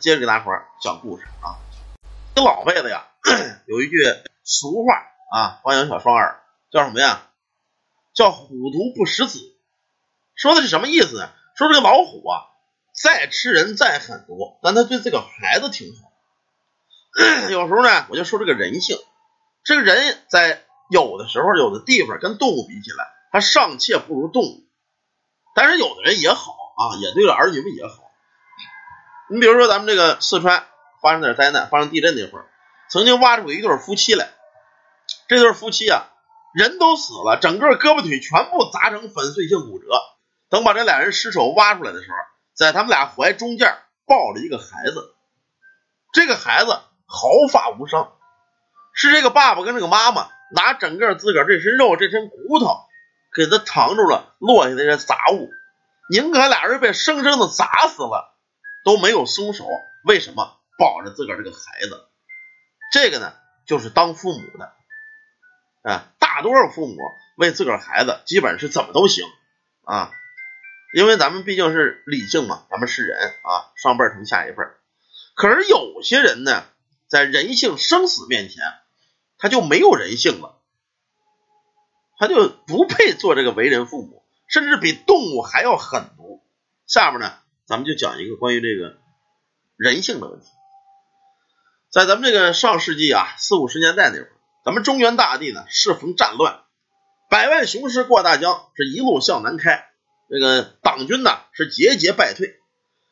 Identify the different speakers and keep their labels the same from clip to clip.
Speaker 1: 接着给大伙讲故事啊。这老辈子呀，有一句俗话啊，欢迎小双儿，叫什么呀？叫虎毒不食子。说的是什么意思呢？说这个老虎啊，再吃人再狠毒，但他对这个孩子挺好。有时候呢，我就说这个人性，这个人在有的时候、有的地方跟动物比起来，他尚且不如动物。但是有的人也好啊，也对儿女们也好。你比如说咱们这个四川发生点灾难，发生地震那会儿，曾经挖出一对夫妻来。这对夫妻啊，人都死了，整个胳膊腿全部砸成粉碎性骨折。等把这俩人尸首挖出来的时候，在他们俩怀中间抱着一个孩子。这个孩子毫发无伤，是这个爸爸跟这个妈妈拿整个自个儿这身肉、这身骨头给他扛住了落下的这杂物，宁可俩人被生生的砸死了，都没有松手。为什么？抱着自个儿这个孩子，这个呢，就是当父母的啊，大多数父母为自个儿孩子基本是怎么都行啊。因为咱们毕竟是理性嘛，咱们是人啊，上辈儿成下一辈儿。可是有些人呢，在人性生死面前，他就没有人性了，他就不配做这个为人父母，甚至比动物还要狠毒。下面呢，咱们就讲一个关于这个人性的问题。在咱们这个上世纪啊四五十年代那会儿，咱们中原大地呢适逢战乱，百万雄师过大江，是一路向南开。这个党军呢是节节败退，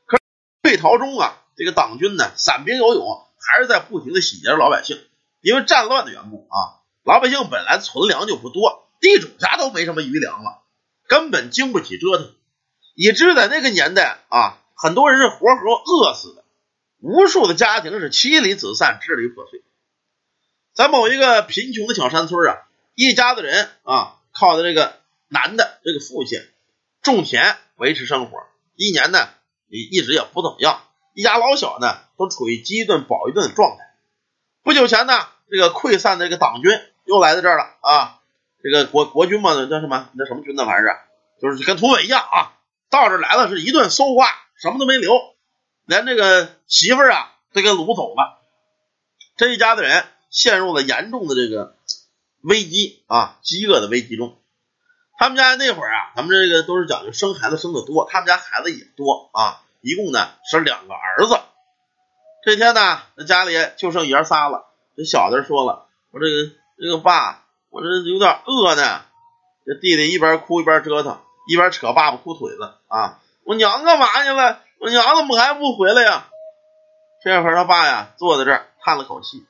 Speaker 1: 可退逃中啊，这个党军呢散兵游勇，还是在不停的洗劫着老百姓。因为战乱的缘故啊，老百姓本来存粮就不多，地主家都没什么余粮了，根本经不起折腾。以至于在那个年代啊，很多人是活活饿死的，无数的家庭是妻离子散，支离破碎。在某一个贫穷的小山村啊，一家子人啊，靠的这个男的这个父亲。种田维持生活，一年呢也一直也不怎么样，一家老小呢都处于饥一顿饱一顿的状态。不久前呢，这个溃散的这个党军又来到这儿了啊，这个国国军嘛，那叫什么？那什么军呢？反正是就是跟土匪一样啊，到这来了是一顿搜刮，什么都没留，连这个媳妇儿啊都给掳走了。这一家子人陷入了严重的这个危机啊，饥饿的危机中。他们家那会儿啊，咱们这个都是讲究生孩子生的多，他们家孩子也多啊，一共呢是两个儿子。这天呢，家里就剩爷仨了。这小的说了：“我这个这个爸，我这有点饿呢。”这弟弟一边哭一边折腾，一边扯爸爸裤腿子啊！我娘干嘛去了？我娘怎么还不回来呀？这会儿他爸呀坐在这儿叹了口气：“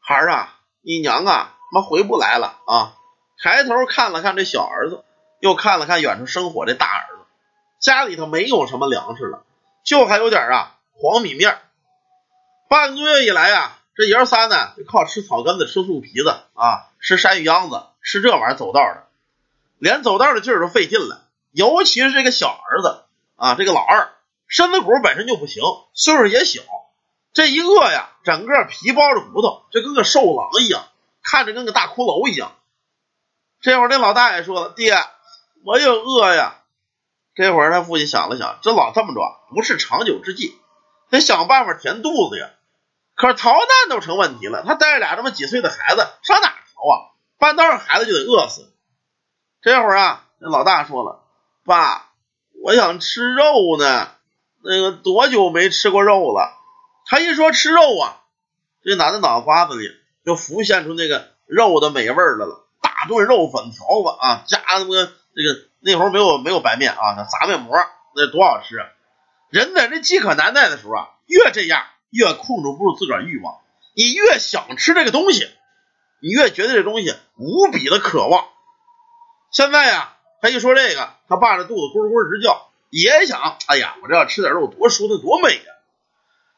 Speaker 1: 孩儿啊，你娘啊，妈回不来了啊。”抬头看了看这小儿子，又看了看远处生火这大儿子，家里头没有什么粮食了，就还有点啊黄米面。半个月以来啊，这爷仨呢就靠吃草根子、吃树皮子啊、吃山芋秧子、吃这玩意儿走道的，连走道的劲儿都费劲了。尤其是这个小儿子啊，这个老二身子骨本身就不行，岁数也小，这一饿呀，整个皮包着骨头，就跟个瘦狼一样，看着跟个大骷髅一样。这会儿，那老大爷说了：“爹，我也饿呀。”这会儿，他父亲想了想，这老这么着不是长久之计，得想办法填肚子呀。可是逃难都成问题了，他带着俩这么几岁的孩子上哪逃啊？半道上孩子就得饿死。这会儿啊，那老大说了：“爸，我想吃肉呢，那个多久没吃过肉了？”他一说吃肉啊，这男的脑瓜子里就浮现出那个肉的美味来了。大炖肉粉条子啊，加那个这个那会儿没有没有白面啊，那杂面膜那多好吃啊！人在这饥渴难耐的时候啊，越这样越控制不住自个儿欲望，你越想吃这个东西，你越觉得这东西无比的渴望。现在呀，他一说这个，他爸这肚子咕噜咕噜直叫，也想，哎呀，我这要吃点肉多舒坦多美呀！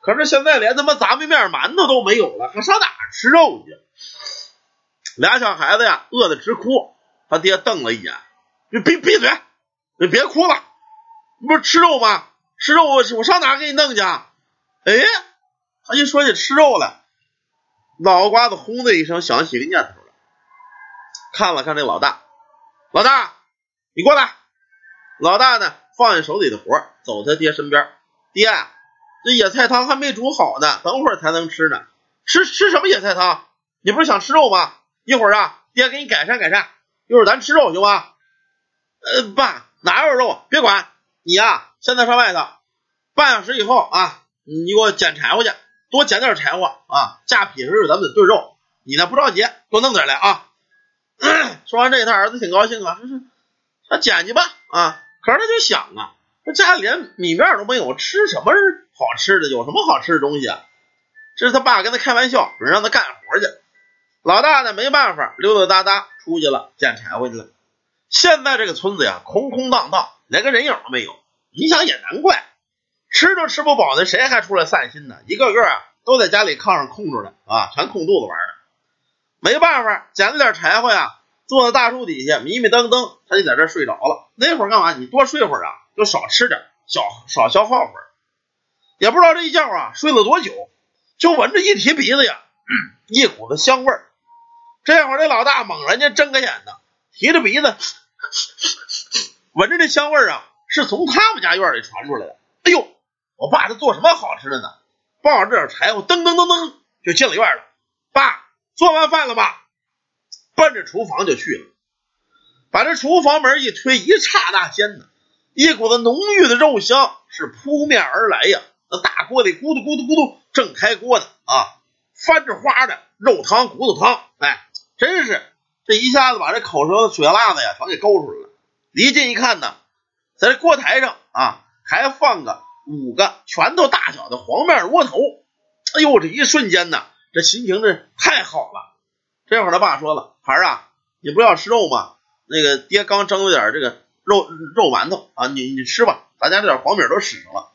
Speaker 1: 可是现在连他妈杂面面馒头都没有了，还上哪吃肉去？俩小孩子呀，饿得直哭。他爹瞪了一眼：“你闭闭嘴，你别哭了，你不是吃肉吗？吃肉我我上哪给你弄去？”哎，他一说起吃肉来，脑瓜子轰的一声想起个念头来，看了看这老大，老大，你过来。老大呢，放下手里的活，走他爹身边：“爹，这野菜汤还没煮好呢，等会儿才能吃呢。吃吃什么野菜汤？你不是想吃肉吗？一会儿啊，爹给你改善改善。一会儿咱吃肉行吗？呃，爸，哪有肉？别管你呀，现在上外头，半小时以后啊，你给我捡柴火去，多捡点柴火啊，架劈时候咱们得炖肉。你呢不着急，多弄点来啊。说完这，他儿子挺高兴啊，他捡去吧啊。可是他就想啊，这家里连米面都没有，吃什么好吃的？有什么好吃的东西啊？这是他爸跟他开玩笑，让他干活去。老大呢没办法，溜溜达达出去了，捡柴火去了。现在这个村子呀，空空荡荡，连个人影都没有。你想也难怪，吃都吃不饱的，谁还出来散心呢？一个个啊，都在家里炕上空着呢啊，全空肚子玩。没办法，捡了点柴火呀。坐在大树底下，迷迷瞪瞪，他就在这睡着了。那会儿干嘛？你多睡会儿啊，就少吃点，少少消耗会儿。也不知道这一觉啊，睡了多久，就闻着一提鼻子呀，一股子香味儿。这会儿这老大猛然间睁开眼呢，提着鼻子，闻着这香味儿啊，是从他们家院里传出来的。哎呦，我爸他做什么好吃的呢？抱着这点柴火，噔噔噔噔就进了院了。爸，做完饭了吧？奔着厨房就去了，把这厨房门一推，一刹那间呢，一股子浓郁的肉香是扑面而来呀。那大锅里咕嘟咕嘟咕嘟正开锅呢啊，翻着花的肉汤、骨头汤，哎，真是这一下子把这口舌血辣子呀全给勾出来了。离近一看呢，在这锅台上啊还放个五个拳头大小的黄面窝头。哎呦，这一瞬间呢，这心情这太好了。这会儿他爸说了：“孩儿啊，你不要吃肉吗？那个爹刚蒸了点这个肉肉馒头啊，你你吃吧，咱家这点黄米都使上了。”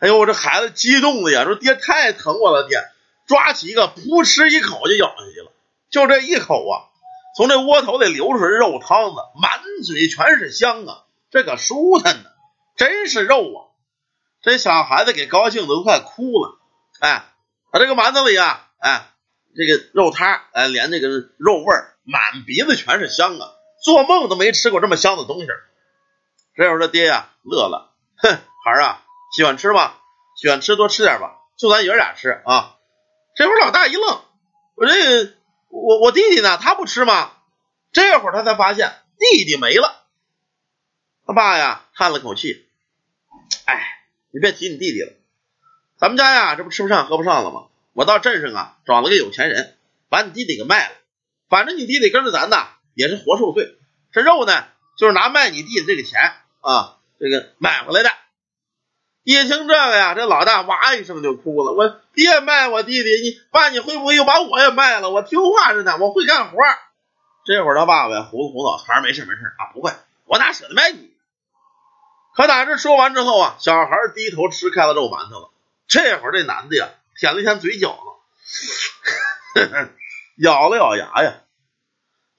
Speaker 1: 哎呦，我这孩子激动的呀，说爹太疼我了，爹抓起一个扑哧一口就咬下去了，就这一口啊，从这窝头里流出来肉汤子，满嘴全是香啊，这可舒坦呢，真是肉啊！这小孩子给高兴的都快哭了。哎，他这个馒头里啊，哎。这个肉汤，哎，连那个肉味儿满鼻子全是香啊！做梦都没吃过这么香的东西。这会儿他爹呀乐了，哼，孩儿啊，喜欢吃吗？喜欢吃多吃点吧，就咱爷俩吃啊。这会儿老大一愣，我这我我弟弟呢？他不吃吗？这会儿他才发现弟弟没了。他爸呀叹了口气，哎，你别提你弟弟了，咱们家呀这不吃不上喝不上了吗？我到镇上啊，找了个有钱人，把你弟弟给卖了。反正你弟弟跟着咱呐，也是活受罪。这肉呢，就是拿卖你弟弟这个钱啊，这个买回来的。一听这个呀，这老大哇一声就哭了。我爹卖我弟弟，你爸你会不会又把我也卖了？我听话着呢，我会干活。这会儿他爸爸呀糊涂糊涂，孩儿没事没事啊，不会，我哪舍得卖你？可打这说完之后啊，小孩低头吃开了肉馒头了。这会儿这男的呀。舔了舔嘴角子，咬了咬牙呀。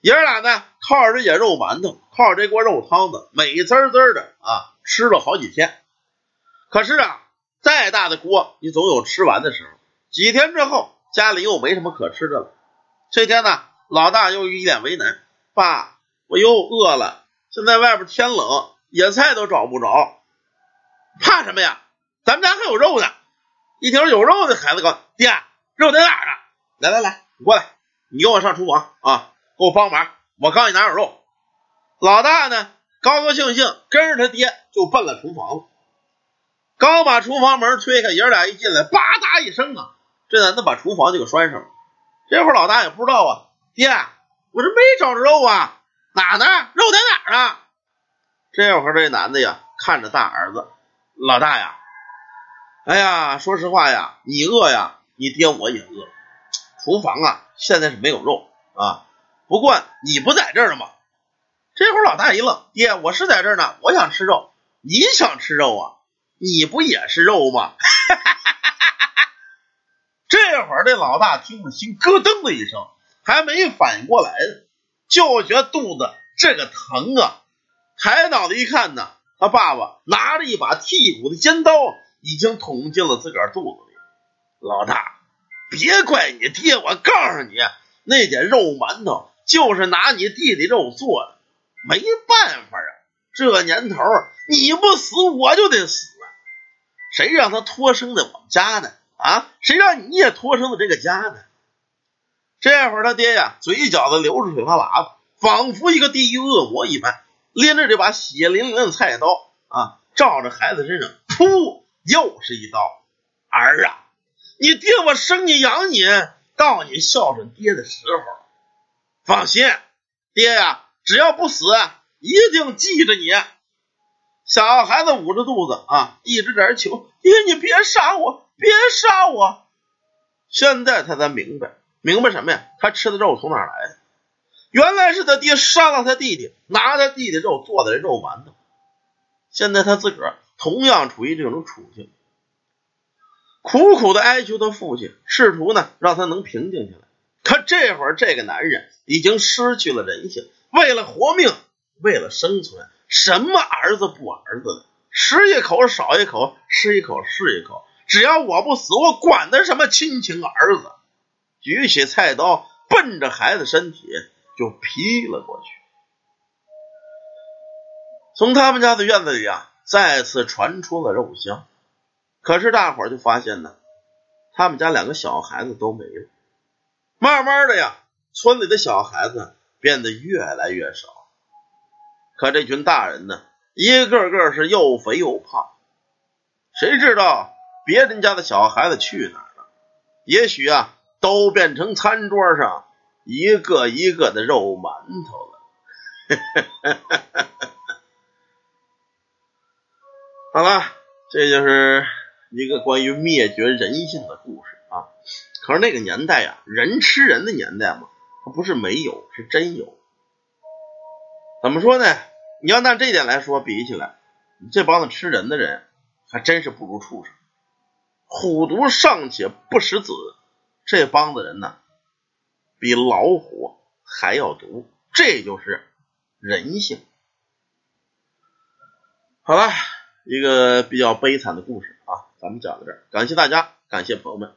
Speaker 1: 爷俩呢，靠着这野肉馒头，靠着这锅肉汤子，美滋滋的啊，吃了好几天。可是啊，再大的锅，你总有吃完的时候。几天之后，家里又没什么可吃的了。这天呢，老大又一脸为难：“爸，我又饿了。现在外边天冷，野菜都找不着。怕什么呀？咱们家还有肉呢。”一听有肉的孩子高爹，肉在哪呢？来来来，你过来，你跟我上厨房啊，给我帮忙，我告诉你哪有肉。老大呢，高高兴兴跟着他爹就奔了厨房了。刚把厨房门推开，爷俩一进来，吧嗒一声啊，这男的把厨房就给拴上了。这会儿老大也不知道啊，爹，我这没找着肉啊，哪呢？肉在哪呢？这会儿这男的呀，看着大儿子，老大呀。哎呀，说实话呀，你饿呀，你爹我也饿。厨房啊，现在是没有肉啊。不过你不在这儿吗？这会儿老大一愣，爹，我是在这儿呢，我想吃肉。你想吃肉啊？你不也是肉吗？这会儿这老大听了心咯噔的一声，还没反应过来呢，就觉得肚子这个疼啊。抬脑袋一看呢，他爸爸拿着一把剔骨的尖刀。已经捅进了自个儿肚子里，老大，别怪你爹，我告诉你，那点肉馒头就是拿你弟弟肉做的，没办法啊，这年头你不死我就得死。谁让他托生在我们家呢？啊，谁让你也托生在这个家呢？这会儿他爹呀，嘴角子流着水花喇子，仿佛一个地狱恶魔一般，拎着这把血淋淋的菜刀啊，照着孩子身上噗，又是一刀。儿啊，你爹我生你养你，到你孝顺爹的时候，放心，爹呀，只要不死，一定记着你。小孩子捂着肚子啊，一直在这求爹，你别杀我，别杀我。现在他才明白，明白什么呀？他吃的肉从哪来的？原来是他爹杀了他弟弟，拿他弟弟肉做的肉馒头。现在他自个儿同样处于这种处境，苦苦的哀求他父亲，试图呢让他能平静下来。可这会儿这个男人已经失去了人性，为了活命，为了生存。什么儿子不儿子的，吃一口少一口，吃一口是一口。只要我不死，我管他什么亲情儿子！举起菜刀，奔着孩子身体就劈了过去。从他们家的院子里啊，再次传出了肉香。可是大伙儿就发现呢，他们家两个小孩子都没了。慢慢的呀，村里的小孩子变得越来越少。可这群大人呢，一个个是又肥又胖，谁知道别人家的小孩子去哪儿了？也许啊，都变成餐桌上一个一个的肉馒头了。好了，这就是一个关于灭绝人性的故事啊。可是那个年代啊，人吃人的年代嘛，它不是没有，是真有。怎么说呢？你要按这点来说，比起来，这帮子吃人的人还真是不如畜生。虎毒尚且不食子，这帮子人呢，比老虎还要毒。这就是人性。好了，一个比较悲惨的故事啊，咱们讲到这儿，感谢大家，感谢朋友们。